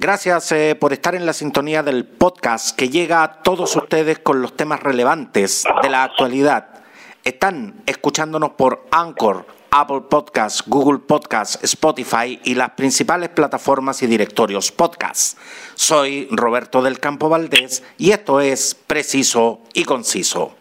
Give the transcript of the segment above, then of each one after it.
Gracias eh, por estar en la sintonía del podcast que llega a todos ustedes con los temas relevantes de la actualidad. Están escuchándonos por Anchor, Apple Podcasts, Google Podcasts, Spotify y las principales plataformas y directorios podcast. Soy Roberto del Campo Valdés y esto es Preciso y Conciso.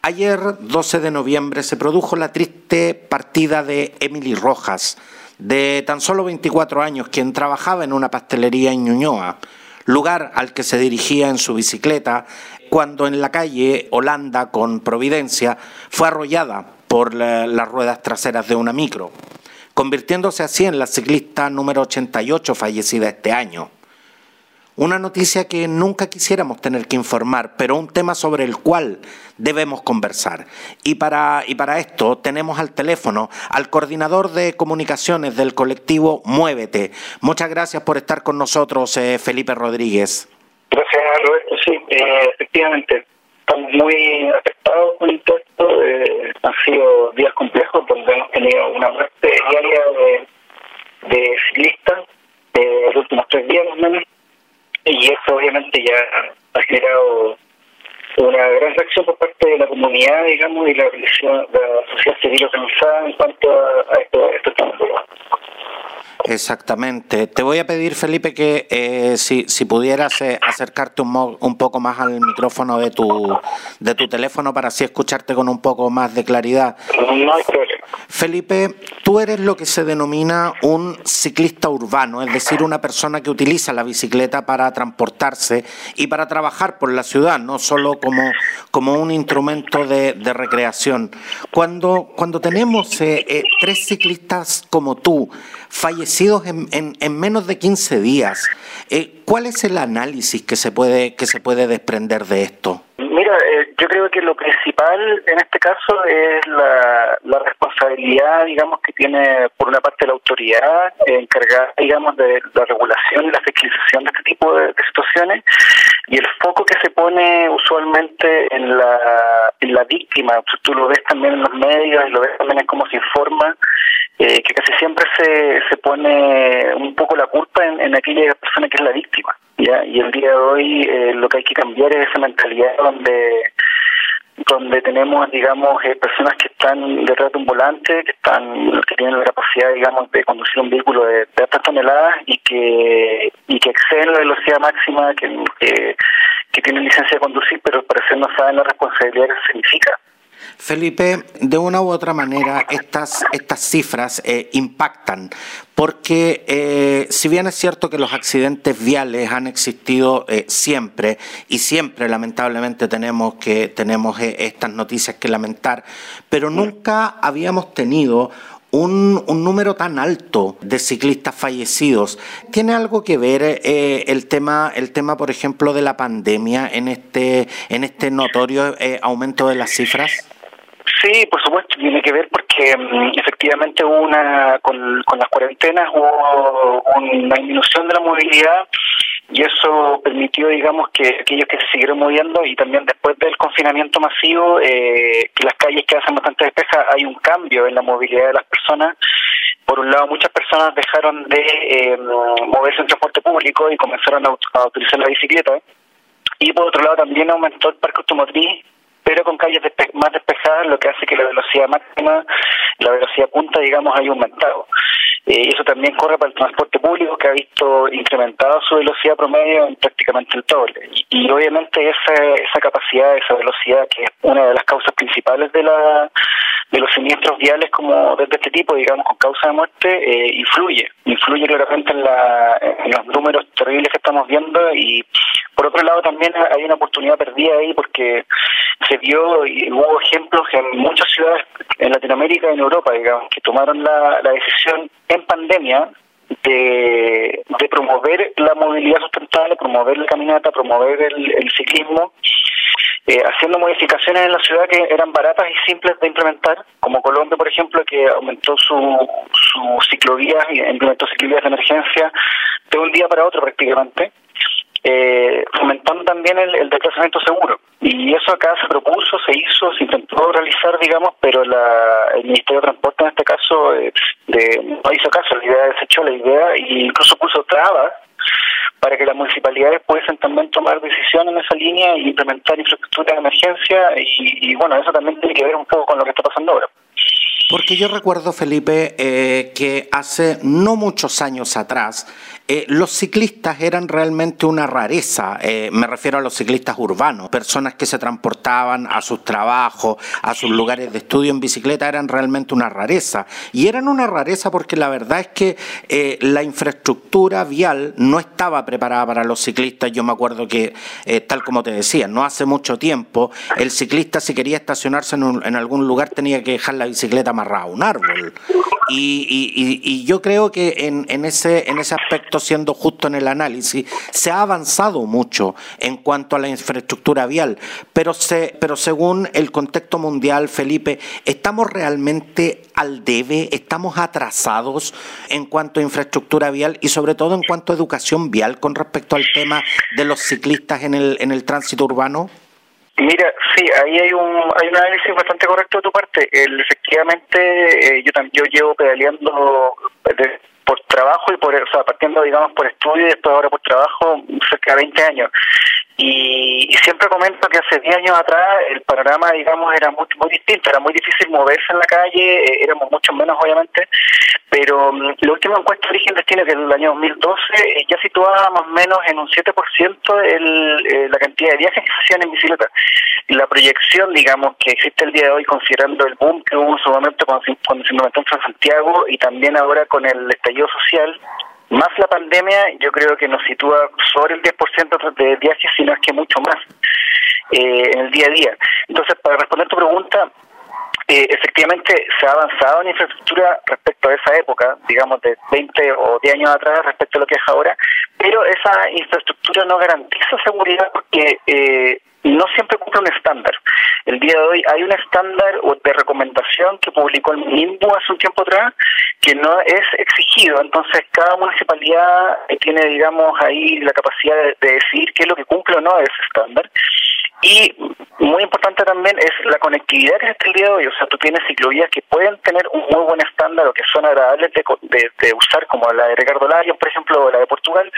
Ayer, 12 de noviembre, se produjo la triste partida de Emily Rojas, de tan solo 24 años, quien trabajaba en una pastelería en Ñuñoa, lugar al que se dirigía en su bicicleta cuando en la calle Holanda con Providencia fue arrollada por las ruedas traseras de una micro, convirtiéndose así en la ciclista número 88 fallecida este año. Una noticia que nunca quisiéramos tener que informar, pero un tema sobre el cual debemos conversar. Y para, y para esto tenemos al teléfono al coordinador de comunicaciones del colectivo Muévete. Muchas gracias por estar con nosotros, eh, Felipe Rodríguez. Gracias, Roberto. Sí, eh, efectivamente, estamos muy afectados con el texto. Eh, han sido días complejos donde hemos tenido una muerte diaria de, de ciclistas los últimos tres días, más o menos y eso obviamente ya ha generado una gran reacción por parte de la comunidad, digamos, y la, la sociedad civil organizada en cuanto a, a esto, estos. Exactamente. Te voy a pedir, Felipe, que eh, si, si pudieras eh, acercarte un, un, poco más al micrófono de tu, de tu teléfono para así escucharte con un poco más de claridad. No hay Felipe, tú eres lo que se denomina un ciclista urbano, es decir, una persona que utiliza la bicicleta para transportarse y para trabajar por la ciudad, no solo como, como un instrumento de, de recreación. Cuando, cuando tenemos eh, tres ciclistas como tú, fallecidos en, en, en menos de 15 días. Eh, ¿Cuál es el análisis que se puede, que se puede desprender de esto? Mira, eh, yo creo que lo principal en este caso es la, responsabilidad, digamos, que tiene por una parte la autoridad encargada, digamos, de la regulación y la fiscalización de este tipo de, situaciones y el foco que se pone usualmente en la víctima. Tú lo ves también en los medios y lo ves también en cómo se informa eh, que casi siempre se, se pone un poco la culpa en, aquella persona que es la víctima. ¿ya? Y el día de hoy eh, lo que hay que cambiar es esa mentalidad donde donde tenemos, digamos, eh, personas que están detrás de un volante, que están que tienen la capacidad, digamos, de conducir un vehículo de, de altas toneladas y que y que exceden la velocidad máxima, que, que tienen licencia de conducir, pero al no saben la responsabilidad que significa. Felipe, de una u otra manera estas, estas cifras eh, impactan porque eh, si bien es cierto que los accidentes viales han existido eh, siempre y siempre lamentablemente tenemos que tenemos estas noticias que lamentar, pero nunca habíamos tenido un, un, número tan alto de ciclistas fallecidos. ¿Tiene algo que ver eh, el tema, el tema, por ejemplo, de la pandemia en este, en este notorio eh, aumento de las cifras? Sí, por supuesto, tiene que ver porque um, efectivamente hubo una, con, con las cuarentenas hubo una disminución de la movilidad y eso permitió, digamos, que aquellos que se siguieron moviendo y también después del confinamiento masivo, eh, que las calles quedasen bastante despejas, hay un cambio en la movilidad de las personas. Por un lado, muchas personas dejaron de eh, moverse en transporte público y comenzaron a, a utilizar la bicicleta. Y por otro lado, también aumentó el parque automotriz pero con calles despe lo que hace que la velocidad máxima, la velocidad punta, digamos, haya aumentado. Eh, eso también corre para el transporte público, que ha visto incrementado su velocidad promedio en prácticamente el doble. Y, y obviamente esa, esa capacidad, esa velocidad, que es una de las causas principales de la de los siniestros viales como de este tipo, digamos, con causa de muerte, eh, influye, influye claramente en, la, en los números terribles que estamos viendo y por otro lado también hay una oportunidad perdida ahí porque se vio y hubo ejemplos en muchas ciudades en Latinoamérica y en Europa, digamos, que tomaron la, la decisión en pandemia de, de promover la movilidad sustentable, promover la caminata, promover el, el ciclismo eh, haciendo modificaciones en la ciudad que eran baratas y simples de implementar, como Colombia, por ejemplo, que aumentó su, su ciclovía y implementó ciclovías de emergencia de un día para otro prácticamente, eh, fomentando también el, el, desplazamiento seguro. Y eso acá se propuso, se hizo, se intentó realizar, digamos, pero la, el Ministerio de Transporte en este caso eh, de, no hizo caso, la idea desechó la idea e incluso puso trabas para que las municipalidades pudiesen también tomar decisiones en esa línea e implementar infraestructura de emergencia y, y bueno, eso también tiene que ver un poco con lo que está pasando ahora. Porque yo recuerdo, Felipe, eh, que hace no muchos años atrás eh, los ciclistas eran realmente una rareza, eh, me refiero a los ciclistas urbanos, personas que se transportaban a sus trabajos, a sus lugares de estudio en bicicleta, eran realmente una rareza. Y eran una rareza porque la verdad es que eh, la infraestructura vial no estaba preparada para los ciclistas. Yo me acuerdo que, tal como te decía, no hace mucho tiempo, el ciclista si quería estacionarse en, algún lugar tenía que dejar la bicicleta amarrada a un árbol. Y, yo creo que en, ese, en ese aspecto, siendo justo en el análisis, se ha avanzado mucho en cuanto a la infraestructura vial, pero, se, pero según el contexto mundial, Felipe, ¿estamos realmente al debe? ¿Estamos atrasados en cuanto a infraestructura vial y sobre todo en cuanto a educación vial con respecto al tema de los ciclistas en el, en el tránsito urbano? Mira, sí, ahí hay un, hay un análisis bastante correcto de tu parte. El, efectivamente, eh, yo, yo llevo pedaleando por trabajo y por, o sea, partiendo, digamos, por estudio y después ahora por trabajo, cerca de 20 años. Y, siempre comento que hace 10 años atrás el panorama, digamos, era muy, muy distinto, era muy difícil moverse en la calle, eh, éramos mucho menos, obviamente, pero um, la última encuesta de origen destino, que es del año 2012, eh, ya situaba más o menos en un 7% el, eh, la cantidad de viajes que se hacían en bicicleta. La proyección, digamos, que existe el día de hoy, considerando el boom que hubo en su momento cuando, cuando se en Santiago y también ahora con el estallido social, más la pandemia, yo creo que nos sitúa sobre el 10% de viajes, si no es que mucho más, eh, en el día a día. Entonces, para responder tu pregunta, eh, efectivamente se ha avanzado en infraestructura respecto a esa época, digamos de 20 o 10 años atrás respecto a lo que es ahora, pero esa infraestructura no garantiza seguridad porque eh, no siempre cumple un estándar. El día de hoy hay un estándar de recomendación que publicó el MIMBU hace un tiempo atrás que no es exigido, entonces cada municipalidad tiene, digamos, ahí la capacidad de, de decir qué es lo que cumple o no ese estándar. Y muy importante también es la conectividad que está el día de hoy. O sea, tú tienes ciclovías que pueden tener un muy buen estándar o que son agradables de, de, usar, como la de Ricardo Larios, por ejemplo, o la de Portugal,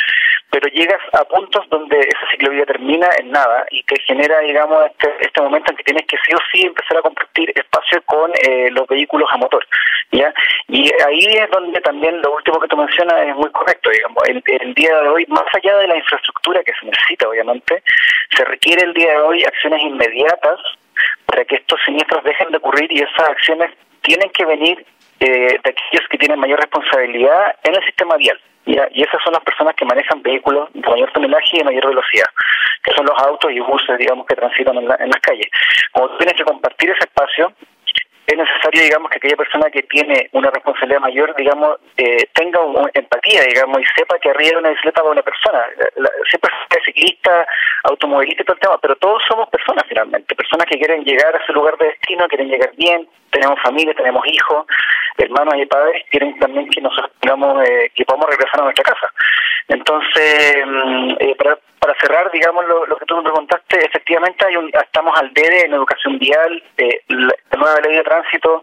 pero llegas a puntos donde esa ciclovía termina en nada y te genera, digamos, este, este momento en que tienes que sí o sí empezar a compartir espacio con eh, los vehículos a motor. ¿ya? Y ahí es donde también lo último que tú mencionas es muy correcto, digamos. El, el día de hoy, más allá de la infraestructura que se necesita, obviamente, se requiere el día de hoy acciones inmediatas para que estos siniestros dejen de ocurrir y esas acciones tienen que venir eh, de aquellos que tienen mayor responsabilidad en el sistema vial. Y esas son las personas que manejan vehículos de mayor tonelaje y de mayor velocidad, que son los autos y buses, digamos, que transitan en, en las calles. Como tienes que compartir ese espacio, es necesario, digamos, que aquella persona que tiene una responsabilidad mayor, digamos, eh, tenga empatía, digamos, y sepa que arriba de una bicicleta va una persona. siempre es ciclista, automovilista y todo el tema, pero todos somos personas finalmente, personas que quieren llegar a su lugar de destino, quieren llegar bien, tenemos familia, tenemos hijos, hermanos y padres, quieren también que nosotros digamos, eh, que podamos regresar a nuestra casa. Entonces, mm, eh, para, para cerrar, digamos, lo, que tú me preguntaste, efectivamente hay un, estamos al debe en educación vial, eh, la, nueva ley de tránsito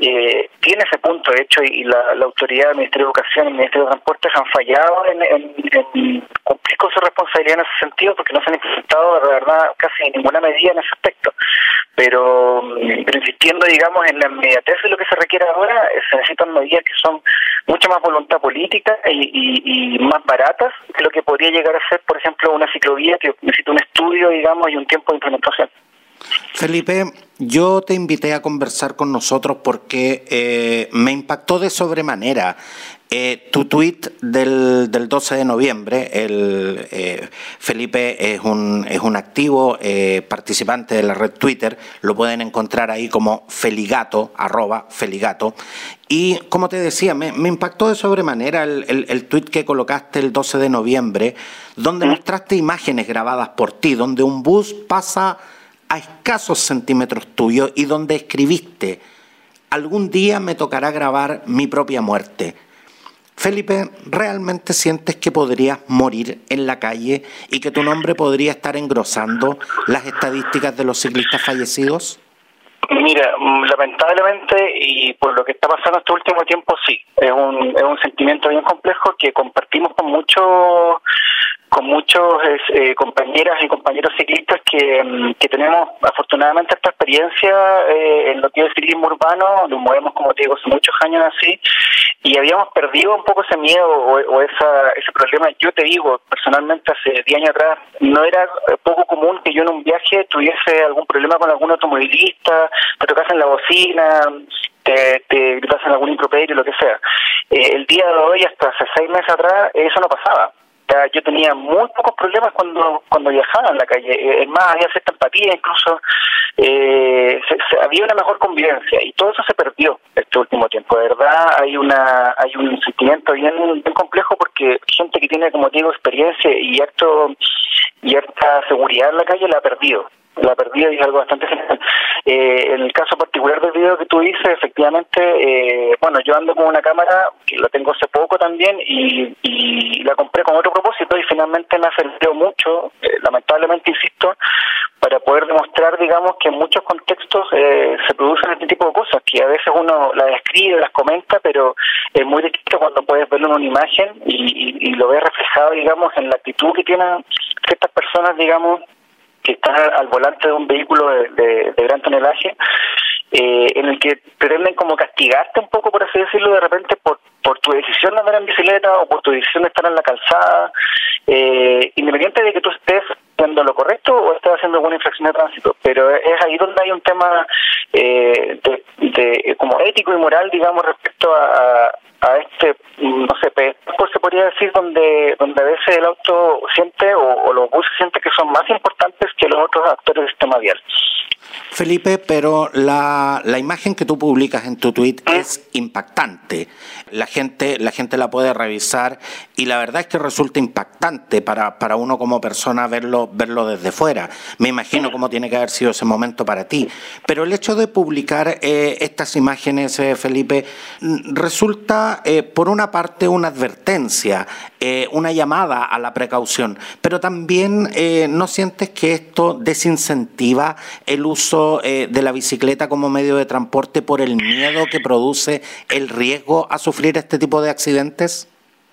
eh, tiene ese punto, de hecho, y la, autoridad, el Ministerio de Educación y el Ministerio de Transportes han fallado en, cumplir con su responsabilidad en ese sentido, porque no se han implementado, de verdad, casi ninguna medida en ese aspecto. Pero, mm, pero insistiendo, digamos, en la inmediatez de lo que se requiere ahora, eh, se necesitan medidas que son mucha más voluntad política y, y más baratas que lo que podría llegar a ser, por ejemplo, una ciclovía que necesita un estudio, digamos, y un tiempo de implementación. Felipe, yo te invité a conversar con nosotros porque eh, me impactó de sobremanera eh, tu tweet del, del, 12 de noviembre, el, eh, Felipe es un, es un activo participante de la red Twitter, lo pueden encontrar ahí como Feligato, arroba Feligato. Y como te decía, me, impactó de sobremanera el, el, el tweet que colocaste el 12 de noviembre, donde mostraste imágenes grabadas por ti, donde un bus pasa a escasos centímetros tuyos y donde escribiste, algún día me tocará grabar mi propia muerte. Felipe, ¿realmente sientes que podrías morir en la calle y que tu nombre podría estar engrosando las estadísticas de los ciclistas fallecidos? Mira, lamentablemente y por lo que está pasando este último tiempo, sí. Es un, es un sentimiento bien complejo que compartimos con muchos muchos eh, compañeras y compañeros ciclistas que, mm, que tenemos afortunadamente esta experiencia eh, en lo que es ciclismo urbano, nos movemos como te digo hace muchos años así y habíamos perdido un poco ese miedo o, esa, ese problema. Yo te digo, personalmente hace 10 años atrás no era poco común que yo en un viaje tuviese algún problema con algún automovilista, te tocasen la bocina, te, te gritasen algún improperio, lo que sea. Eh, el día de hoy, hasta hace seis meses atrás, eso no pasaba yo tenía muy pocos problemas cuando cuando viajaba en la calle. Eh, es más, había cierta empatía, incluso eh, había una mejor convivencia y todo eso se perdió este último tiempo. De verdad, hay una hay un sentimiento bien, bien complejo porque gente que tiene, como digo, experiencia y harto y harta seguridad en la calle la ha perdido la perdida y algo bastante general. Eh, en el caso particular del video que tú dices, efectivamente, eh, bueno, yo ando con una cámara que la tengo hace poco también y, y la compré con otro propósito y finalmente me ha servido mucho, eh, lamentablemente, insisto, para poder demostrar, digamos, que en muchos contextos eh, se producen este tipo de cosas, que a veces uno las escribe, las comenta, pero es muy distinto cuando puedes verlo en una imagen y, y lo ves reflejado, digamos, en la actitud que tienen ciertas personas, digamos, que están al volante de un vehículo de, gran tonelaje, eh, en el que pretenden como castigarte un poco, por así decirlo, de repente por, por tu decisión de andar en bicicleta o por tu decisión de estar en la calzada, eh, independiente de que tú estés haciendo lo correcto o estés haciendo alguna infracción de tránsito. Pero es ahí donde hay un tema eh, de, como ético y moral, digamos, respecto a, este, no sé, podría decir donde donde a veces el auto siente o, o los buses sienten que son más importantes que los otros actores del sistema vial. Felipe, pero la, la, imagen que tú publicas en tu tweet ¿Mm? es impactante. La gente, la gente la puede revisar y la verdad es que resulta impactante para, para uno como persona verlo, verlo desde fuera. Me imagino cómo tiene que haber sido ese momento para ti. Pero el hecho de publicar eh, estas imágenes, eh, Felipe, mm, resulta, eh, por una parte, una advertencia, una llamada a la precaución, pero también no sientes que esto desincentiva el uso eh, de la bicicleta como medio de transporte por el miedo que produce el riesgo a sufrir este tipo de accidentes?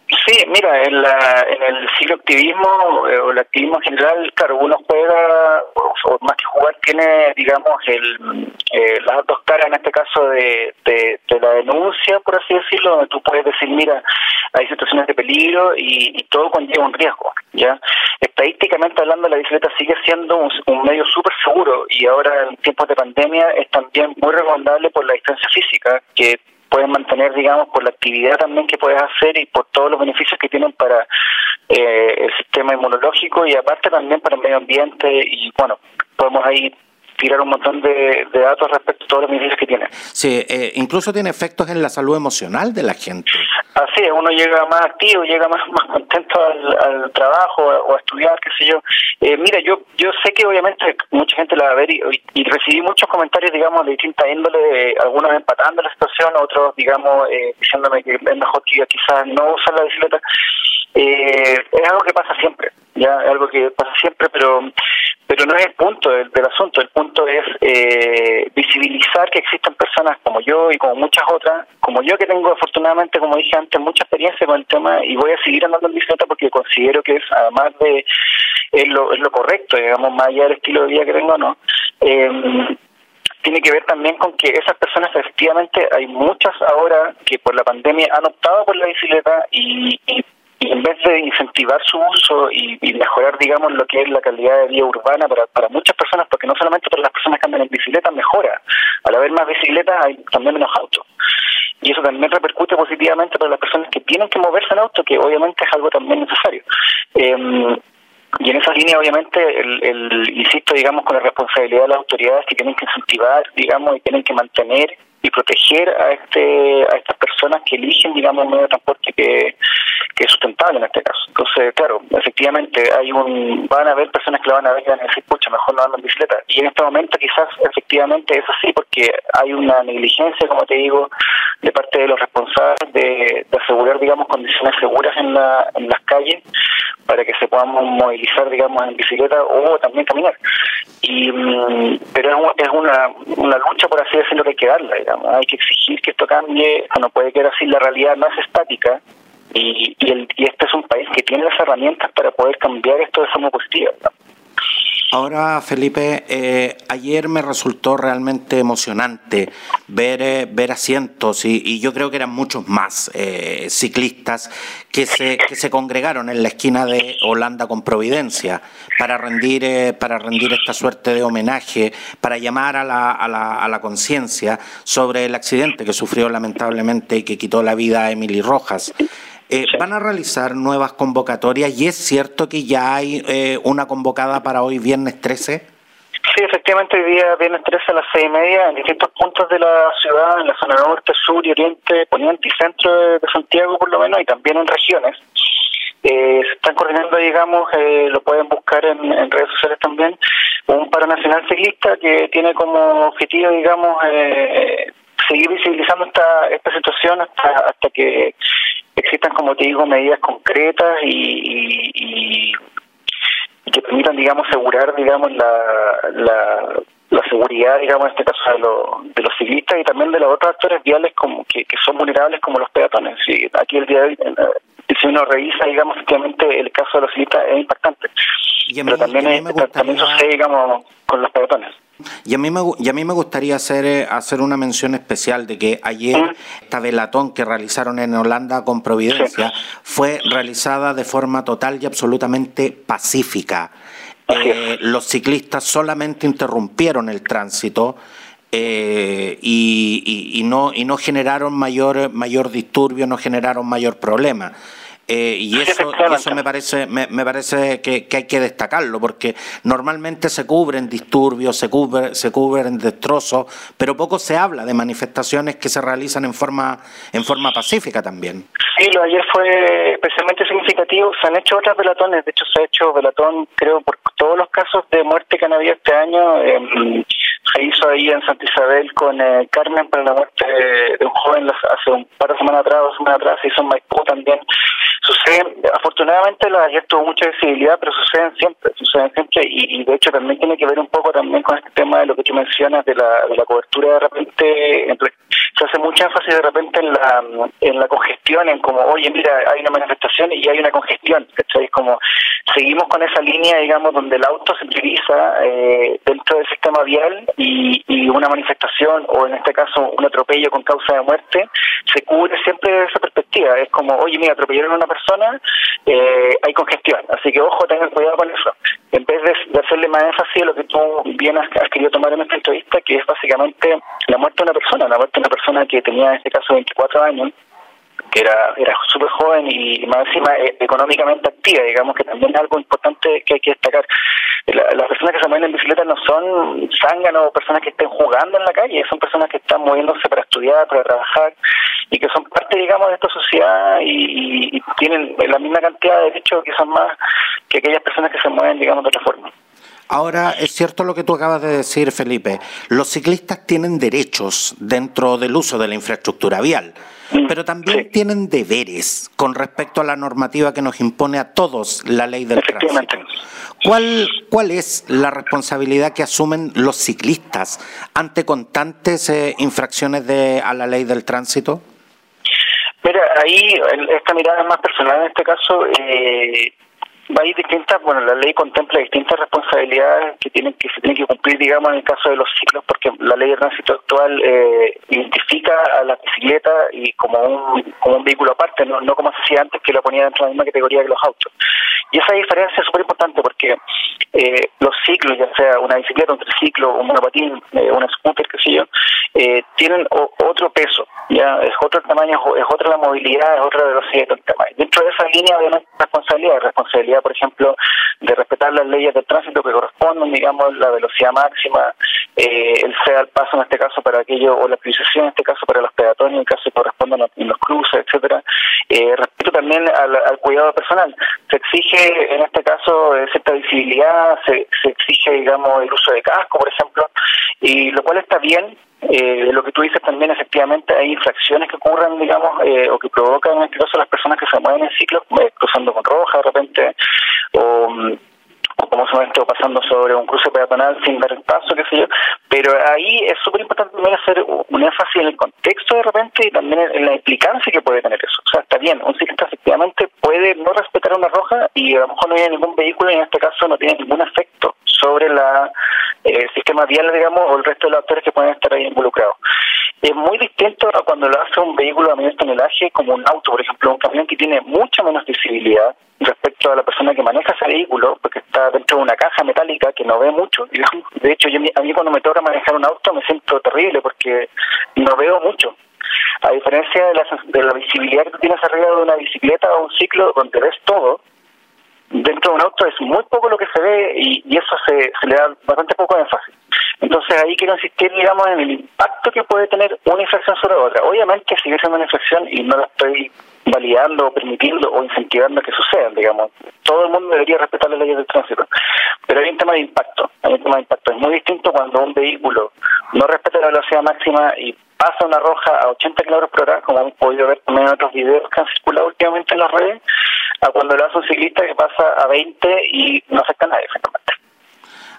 Sí, mira, en, la, en el cicloactivismo eh, o el activismo en general, claro, uno juega, o, más que jugar, tiene, digamos, el, eh, las dos caras, en este caso, de, de, la denuncia, por así decirlo, donde tú puedes decir, mira, hay situaciones de peligro y, todo conlleva un riesgo, ¿ya? Estadísticamente hablando, la bicicleta sigue siendo un, un medio súper seguro y ahora en tiempos de pandemia es también muy recomendable por la distancia física, que pueden mantener, digamos, por la actividad también que puedes hacer y por todos los beneficios que tienen para eh, el sistema inmunológico y aparte también para el medio ambiente y bueno, podemos ahí tirar un montón de, datos respecto a todos los beneficios que tiene. Sí, eh, incluso tiene efectos en la salud emocional de la gente. Así es, uno llega más activo, llega más, más contento al, trabajo o a estudiar, qué sé yo. Eh, mira, yo yo sé que obviamente mucha gente la va a ver y, y recibí muchos comentarios, digamos, de distinta índole, algunos empatando la situación, otros, digamos, eh, diciéndome que es mejor que quizás no usar la bicicleta. Eh, es algo que pasa siempre, ya algo que pasa siempre, pero pero no es el punto del, asunto. El punto es eh, visibilizar que existen personas como yo y como muchas otras, como yo que tengo afortunadamente, como dije antes, mucha experiencia con el tema y voy a seguir andando en bicicleta porque considero que es, además de es lo, es lo correcto, digamos, más allá del estilo de vida que tengo, ¿no? Eh, tiene que ver también con que esas personas efectivamente hay muchas ahora que por la pandemia han optado por la bicicleta y en vez de incentivar su uso y, mejorar, digamos, lo que es la calidad de vida urbana para, para muchas personas, porque no solamente para las personas que andan en bicicleta mejora, al haber más bicicletas hay también menos autos. Y eso también repercute positivamente para las personas que tienen que moverse en auto, que obviamente es algo también necesario. Eh, y en esa línea, obviamente, el, el, insisto, digamos, con la responsabilidad de las autoridades que tienen que incentivar, digamos, y tienen que mantener y proteger a este a estas personas que eligen, digamos, un medio de transporte que es sustentable en este caso. Entonces, claro, efectivamente hay un van a haber personas que lo van a ver y van a decir, pucha, mejor no ando en bicicleta. Y en este momento quizás efectivamente es así porque hay una negligencia, como te digo, de parte de los responsables de, asegurar, digamos, condiciones seguras en, la, en las calles para que se puedan movilizar, digamos, en bicicleta o también caminar. Y, mm, pero es, una, una lucha, por así decirlo, que hay que darla, digamos. Hay que exigir que esto cambie, no puede quedar así, la realidad no es estática, y, y, y este es un país que tiene las herramientas para poder cambiar esto de forma positiva. Ahora, Felipe, eh, ayer me resultó realmente emocionante ver, eh, ver asientos y, yo creo que eran muchos más eh, ciclistas que se, que se congregaron en la esquina de Holanda con Providencia para rendir, para rendir esta suerte de homenaje, para llamar a la, a la, a la conciencia sobre el accidente que sufrió lamentablemente y que quitó la vida a Emily Rojas. Eh, ¿Van a realizar nuevas convocatorias y es cierto que ya hay eh, una convocada para hoy viernes 13? Sí, efectivamente, hoy día viernes 13 a las seis y media en distintos puntos de la ciudad, en la zona norte, sur y oriente, poniente y centro de, de Santiago por lo menos, y también en regiones. Eh, se están coordinando, digamos, eh, lo pueden buscar en, en, redes sociales también, un paro nacional ciclista que tiene como objetivo, digamos, eh, seguir visibilizando esta, esta situación hasta, hasta que existan, como te digo, medidas concretas y, y, y que permitan, digamos, asegurar, digamos, la, la, la seguridad, digamos, en este caso de, lo, de los ciclistas y también de los otros actores viales como que, que son vulnerables como los peatones. Y aquí el día de hoy, si uno revisa, digamos, efectivamente el caso de los ciclistas es impactante. Y a mí, Pero también, gustaría- también sucede, digamos, con los peatones. Y a mí me, y a mí me gustaría hacer, eh, hacer una mención especial de que ayer esta velatón que realizaron en Holanda con Providencia fue realizada de forma total y absolutamente pacífica. Eh, los ciclistas solamente interrumpieron el tránsito eh, y, y- y no, y no generaron mayor, mayor disturbio, no generaron mayor problema. Eh, y eso, y eso me parece, me, me parece que, que hay que destacarlo, porque normalmente se cubren disturbios, se, cubre, se cubren destrozos, pero poco se habla de manifestaciones que se realizan en forma, en forma pacífica también. Sí, lo de ayer fue especialmente significativo. Se han hecho otras velatones. De hecho, se ha hecho velatón, creo, por todos los casos de muerte que han habido este año. Eh, se hizo ahí en Santa Isabel con eh, Carmen para la muerte de, un joven hace un par de semanas atrás, dos semanas atrás. Se hizo en Maipú también. Suceden, afortunadamente, la ayer tuvo mucha visibilidad, pero suceden siempre, suceden siempre. Y, y de hecho, también tiene que ver un poco también con este tema de lo que tú mencionas de la, de la cobertura de repente. se hace mucho énfasis de repente en la, en la congestión, en como, oye, mira, hay una manifestación y hay una congestión, ¿cachai? Como seguimos con esa línea, digamos, donde el auto se utiliza eh, dentro del sistema vial y, y una manifestación, o en este caso un atropello con causa de muerte, se cubre siempre de esa perspectiva. Es como, oye, mira, atropellaron a una persona, eh, hay congestión, así que ojo, tengan cuidado con eso. En vez de, de hacerle más énfasis a lo que tú bien has, has querido tomar en esta entrevista, que es básicamente la muerte de una persona, la muerte de una persona que tenía en este caso 24 años, que era era súper joven y más encima eh, económicamente activa, digamos que también es algo importante que hay que destacar. La- las personas que se mueven en bicicleta no son zánganos o personas que estén jugando en la calle, son personas que están moviéndose para estudiar, para trabajar y que son parte, digamos, de esta sociedad y, y- tienen la misma cantidad de derechos, quizás más, que aquellas personas que se mueven, digamos, de otra forma. Ahora, es cierto lo que tú acabas de decir, Felipe. Los ciclistas tienen derechos dentro del uso de la infraestructura vial, pero también sí. tienen deberes con respecto a la normativa que nos impone a todos la ley del tránsito. ¿Cuál, ¿Cuál es la responsabilidad que asumen los ciclistas ante constantes eh, infracciones de, a la ley del tránsito? Mira, ahí esta mirada es más personal en este caso. Eh, hay distintas, bueno, la ley contempla distintas responsabilidades que tienen que se tienen que cumplir, digamos, en el caso de los ciclos, porque la ley de tránsito actual eh, identifica a la bicicleta y como un, como un vehículo aparte, no, no como se hacía antes que lo ponía dentro de la misma categoría que los autos. Y esa diferencia es súper importante porque eh, los ciclos, ya sea una bicicleta, un triciclo, un monopatín, eh, un scooter, qué sé yo, eh, tienen o- otro peso, ya es otro tamaño, es otra la movilidad, es otra velocidad y todo el tema. Y Dentro de esa línea obviamente responsabilidad, responsabilidad por ejemplo de respetar las leyes del tránsito que corresponden, digamos, la velocidad máxima, eh, el al paso en este caso para aquello, o la priorización en este caso para los peatones, en el caso que correspondan los cruces, etcétera. Eh, respecto también al, cuidado personal. Se exige en este caso eh, cierta visibilidad, se, se exige, digamos, el uso de casco, por ejemplo, y lo cual está bien, eh, lo que tú dices también, efectivamente, hay infracciones que ocurren, digamos, eh, o que provocan, en este caso, las personas que se mueven en ciclos, eh, cruzando con roja de repente, o, mm, o como supuesto, pasando sobre un cruce peatonal sin dar el paso, qué sé yo. Pero ahí es súper importante también hacer un énfasis en el contexto de repente y también en la implicancia que puede tener eso. O sea, está bien, un ciclista efectivamente puede no respetar una roja y a lo mejor no hay ningún vehículo y en este caso no tiene ningún efecto sobre la eh, el sistema vial, digamos, o el resto de los actores que pueden estar ahí involucrados. Es muy distinto a cuando lo hace un vehículo a menor tonelaje, como un auto, por ejemplo, un camión que tiene mucha menos visibilidad respecto a la persona que maneja ese vehículo, porque está dentro de una caja metálica que no ve mucho. De hecho, yo, a mí cuando me toca manejar un auto me siento terrible porque no veo mucho. A diferencia de la, de la visibilidad que tú tienes arriba de una bicicleta o un ciclo donde ves todo, dentro de un auto es muy poco lo que se ve y, eso se, se, le da bastante poco énfasis. Entonces ahí quiero insistir, digamos, en el impacto que puede tener una infracción sobre otra. Obviamente sigue siendo una infracción y no la estoy validando, permitiendo o incentivando que sucedan, digamos. Todo el mundo debería respetar las leyes del tránsito. Pero hay un tema de impacto, hay un tema de impacto. Es muy distinto cuando un vehículo no respeta la velocidad máxima y pasa una roja a 80 km por hora, como hemos podido ver también en otros videos que han circulado últimamente en las redes, a cuando lo hace un ciclista que pasa a 20 y no afecta a nadie, finalmente.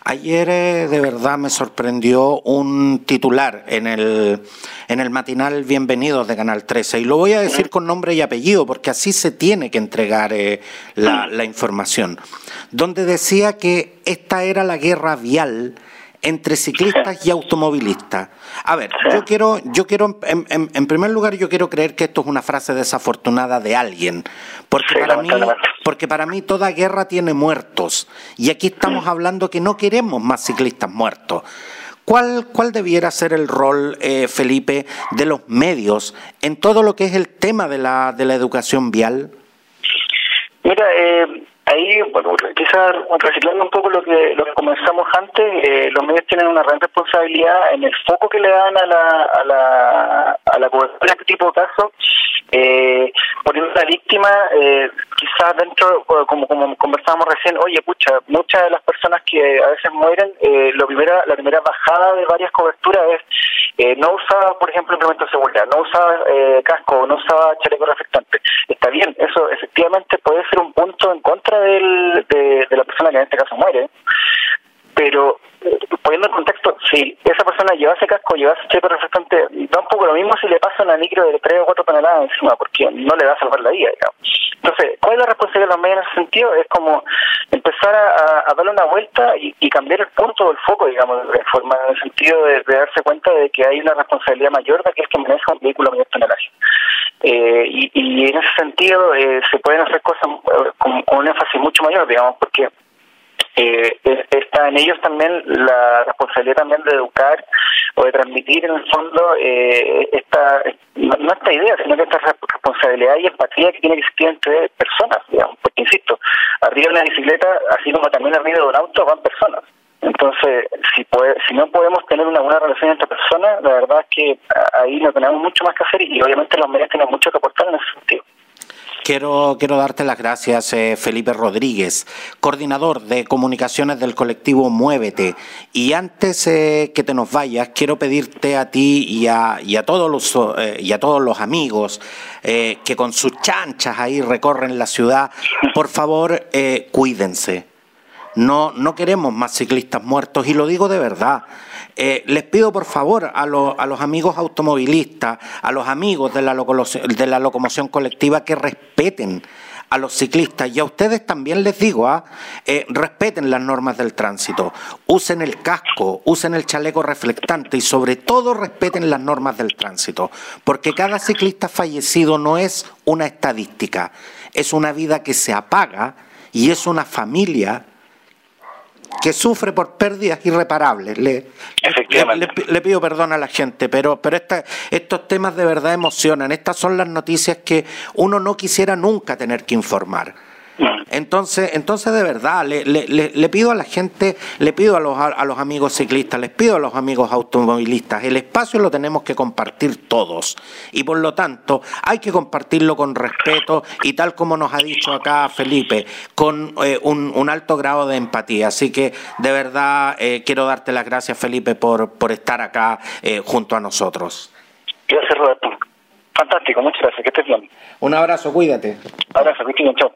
Ayer eh, de verdad me sorprendió un titular en el, en el matinal Bienvenidos de Canal 13 y lo voy a decir con nombre y apellido porque así se tiene que entregar eh, la, la información, donde decía que esta era la guerra vial entre ciclistas y automovilistas. A ver, yo quiero, yo quiero, en, primer lugar, yo quiero creer que esto es una frase desafortunada de alguien, porque para mí, porque para mí toda guerra tiene muertos y aquí estamos hablando que no queremos más ciclistas muertos. ¿Cuál, ¿Cuál debiera ser el rol, eh, Felipe, de los medios en todo lo que es el tema de la, de la educación vial? Mira, eh, ahí, bueno, quizás reciclando un poco lo que, lo que comenzamos antes, eh, los medios tienen una gran responsabilidad en el foco que le dan a la, a la, a la cobertura de este tipo de casos, eh, poniendo la víctima, eh, quizás dentro, como, como conversábamos recién, oye, pucha, muchas de las personas que a veces mueren, eh, lo primera, la primera bajada de varias coberturas es eh, no usaba, por ejemplo, implemento de seguridad, no usaba eh, casco, no usaba chaleco reflectante. Está bien, eso efectivamente puede ser un punto en contra del, de, de la persona que en este caso muere, pero eh, poniendo en contexto, si esa persona llevase casco, llevase chaleco reflectante, da un poco lo mismo si le pasa una micro de 3 o 4 toneladas encima, porque no le va a salvar la vida, digamos. Entonces, ¿cuál es la responsabilidad de los medios en ese sentido? Es como empezar a, darle una vuelta y, cambiar el punto del foco, digamos, en el sentido de, darse cuenta de que hay una responsabilidad mayor de que es que maneja un vehículo mayor tonelaje. Eh, y, en ese sentido eh, se pueden hacer cosas eh, con, con un énfasis mucho mayor, digamos, porque eh, está en ellos también la responsabilidad también de educar o de transmitir en el fondo eh, esta no esta idea sino que esta responsabilidad y empatía que tiene que existir entre personas digamos porque insisto arriba de una bicicleta así como también arriba de un auto van personas entonces si puede, si no podemos tener una buena relación entre personas la verdad es que ahí no tenemos mucho más que hacer y obviamente los medios tienen mucho que aportar en ese sentido Quiero, quiero darte las gracias, eh, Felipe Rodríguez, coordinador de comunicaciones del colectivo Muévete. Y antes eh, que te nos vayas, quiero pedirte a ti y a, y a, todos, los, eh, y a todos los amigos que con sus chanchas ahí recorren la ciudad, por favor, cuídense. No, no queremos más ciclistas muertos y lo digo de verdad. Eh, les pido por favor a, los amigos automovilistas, a los amigos de la, de la locomoción colectiva que respeten a los ciclistas y a ustedes también les digo, ¿ah? eh, respeten las normas del tránsito, usen el casco, usen el chaleco reflectante y sobre todo respeten las normas del tránsito, porque cada ciclista fallecido no es una estadística, es una vida que se apaga y es una familia que sufre por pérdidas irreparables. Le, le, pido perdón a la gente, pero, pero estos temas de verdad emocionan. Estas son las noticias que uno no quisiera nunca tener que informar. Entonces, entonces de verdad, le, le, le, pido a la gente, le pido a los, a los amigos ciclistas, les pido a los amigos automovilistas, el espacio lo tenemos que compartir todos. Y por lo tanto, hay que compartirlo con respeto y tal como nos ha dicho acá Felipe, con eh, un, un, alto grado de empatía. Así que de verdad eh, quiero darte las gracias, Felipe, por, por estar acá eh, junto a nosotros. Gracias, Roberto. Fantástico, muchas gracias, que estés bien. Un abrazo, cuídate. Abrazo, Cristina, chao.